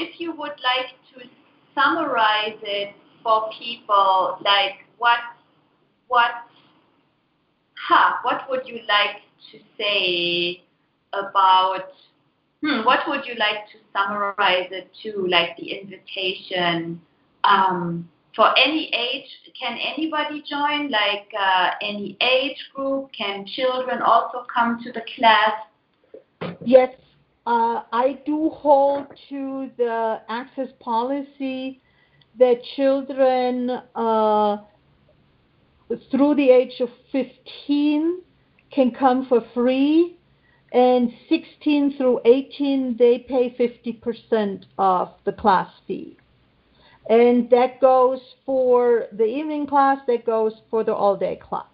if you would like to summarize it for people, like what what huh, what would you like to say about hmm, what would you like to summarize it to, like the invitation? Um, for any age, can anybody join? Like uh, any age group? Can children also come to the class? Yes, uh, I do hold to the access policy that children uh, through the age of 15 can come for free and 16 through 18 they pay 50% of the class fee. And that goes for the evening class that goes for the all day class.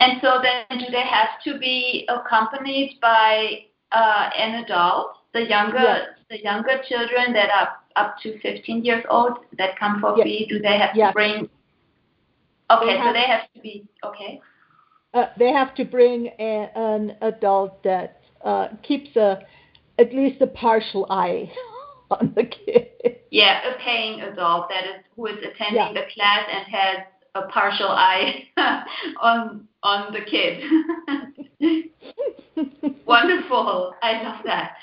And so then do they have to be accompanied by uh, an adult the younger yes. the younger children that are up to 15 years old that come for yes. free do they have yes. to bring okay They so they have to be okay uh, they have to bring a, an adult that uh, keeps a at least a partial eye on the kid. Yeah, a paying adult that is who is attending Yeah. the class and has a partial eye on on the kid. Wonderful. I love that.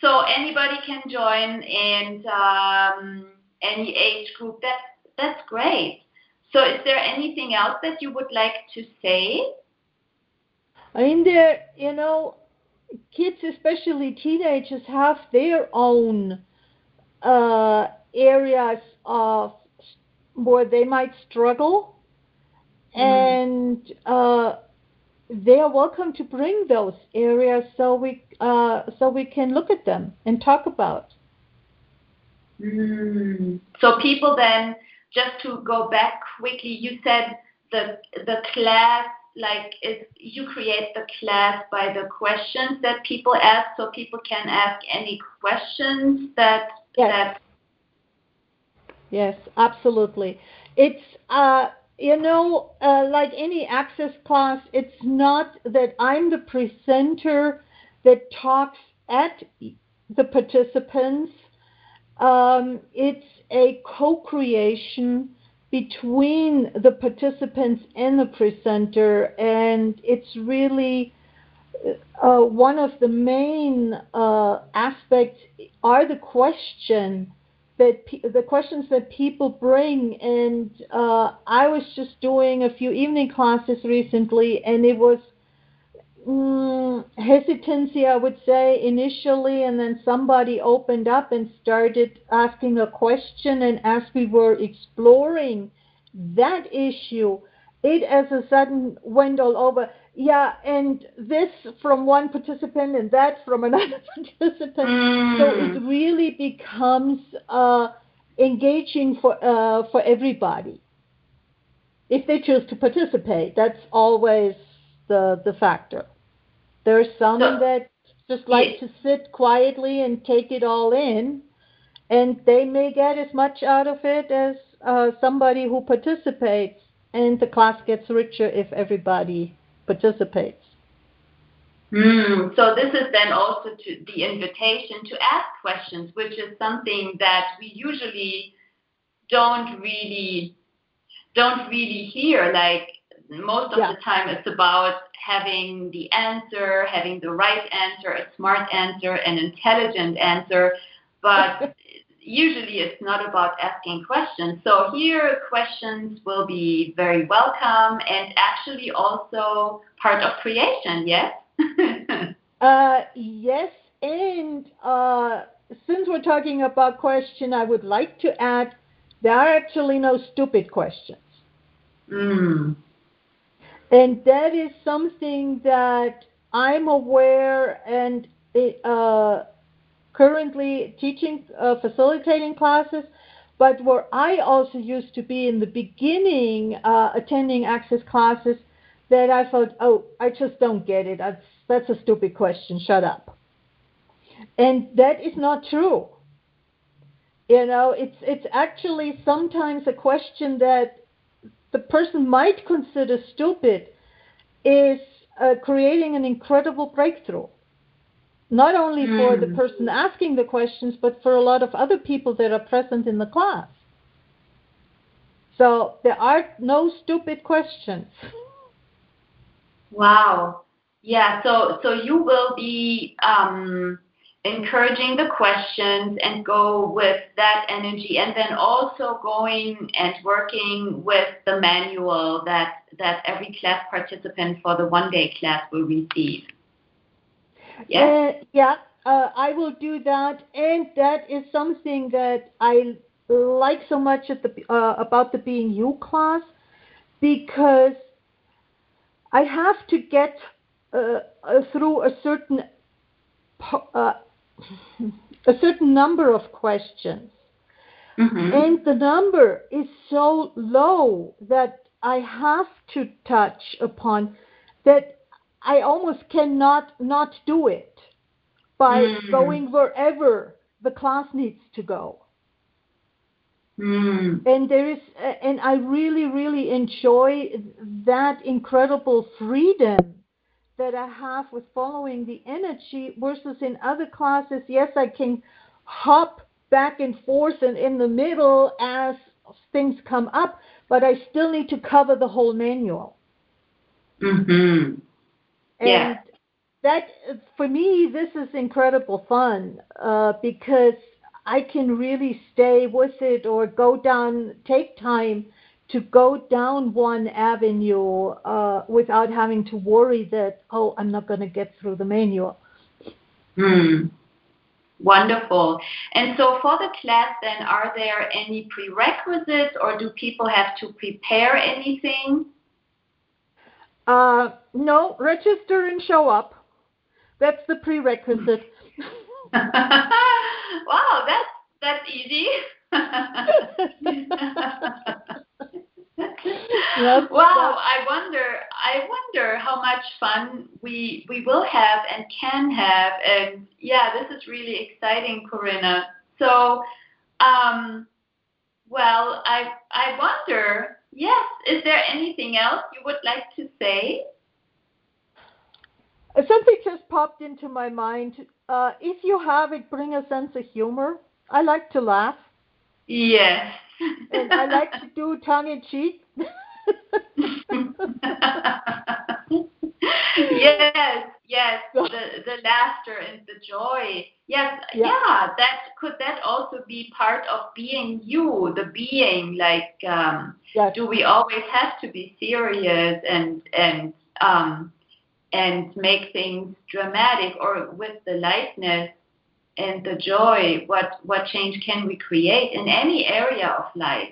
So anybody can join and um, any age group. That's that's great. So is there anything else that you would like to say? I mean, there, you know, kids, especially teenagers, have their own uh, areas of where they might struggle, and uh, they are welcome to bring those areas so we uh, so we can look at them and talk about. Mm. So people then, just to go back quickly, you said the the class like is you create the class by the questions that people ask, so people can ask any questions that Yes. that Yes, absolutely. It's uh, you know, uh, like any access class, it's not that I'm the presenter that talks at the participants. Um, it's a co-creation between the participants and the presenter, and it's really uh, one of the main uh, aspects are the question that pe- the questions that people bring and uh, i was just doing a few evening classes recently and it was mm, hesitancy i would say initially and then somebody opened up and started asking a question and as we were exploring that issue it as a sudden went all over yeah and this from one participant and that from another participant so it Mm. really becomes uh, engaging for uh, for everybody if they choose to participate. That's always the the factor. There's some So- that just like Yeah. to sit quietly and take it all in, and they may get as much out of it as uh, somebody who participates, and the class gets richer if everybody participates. Mm, so this is then also to the invitation to ask questions, which is something that we usually don't really don't really hear. Like most of Yeah. the time, it's about having the answer, having the right answer, a smart answer, an intelligent answer, but usually it's not about asking questions. So here, questions will be very welcome and actually also part of creation. Yes. Uh, yes, and uh, since we're talking about question, I would like to add there are actually no stupid questions. mm. And that is something that I'm aware and uh, currently teaching, uh, facilitating classes, but where I also used to be in the beginning uh, attending access classes, that I thought, oh, I just don't get it. That's, that's a stupid question. Shut up. And that is not true. You know, it's it's actually sometimes a question that the person might consider stupid is uh, creating an incredible breakthrough. Not only mm. for the Hmm. person asking the questions, but for a lot of other people that are present in the class. So there are no stupid questions. Wow. Yeah. So so you will be um, encouraging the questions and go with that energy, and then also going and working with the manual that that every class participant for the one day class will receive. Yes. Uh, yeah. Uh, I will do that, and that is something that I like so much at the uh, about the being you class because I have to get uh, uh, through a certain uh, a certain number of questions, mm-hmm. and the number is so low that I have to touch upon that I almost cannot not do it by mm. going wherever the class needs to go. Mm. And there is, and I really, really enjoy that incredible freedom that I have with following the energy versus in other classes, yes, I can hop back and forth and in the middle as things come up, but I still need to cover the whole manual. Mm-hmm. Yeah. And that, for me, this is incredible fun uh, because I can really stay with it or go down, take time to go down one avenue uh, without having to worry that, oh, I'm not going to get through the manual. Hmm. Wonderful. And so for the class, then, are there any prerequisites or do people have to prepare anything? Uh, no, register and show up. That's the prerequisite. wow, that's that's easy. wow, I wonder I wonder how much fun we we will have and can have and yeah, this is really exciting, Corinna. So um well, I I wonder, yes, is there anything else you would like to say? Something just popped into my mind. Uh, if you have it, bring a sense of humor. I like to laugh. Yes. and I like to do tongue in cheek. yes, yes, the the laughter and the joy. Yes, yeah. yeah. That could that also be part of being you, the being. Like, um, yes. do we always have to be serious and and um, and make things dramatic, or with the lightness and the joy? What what change can we create in any area of life?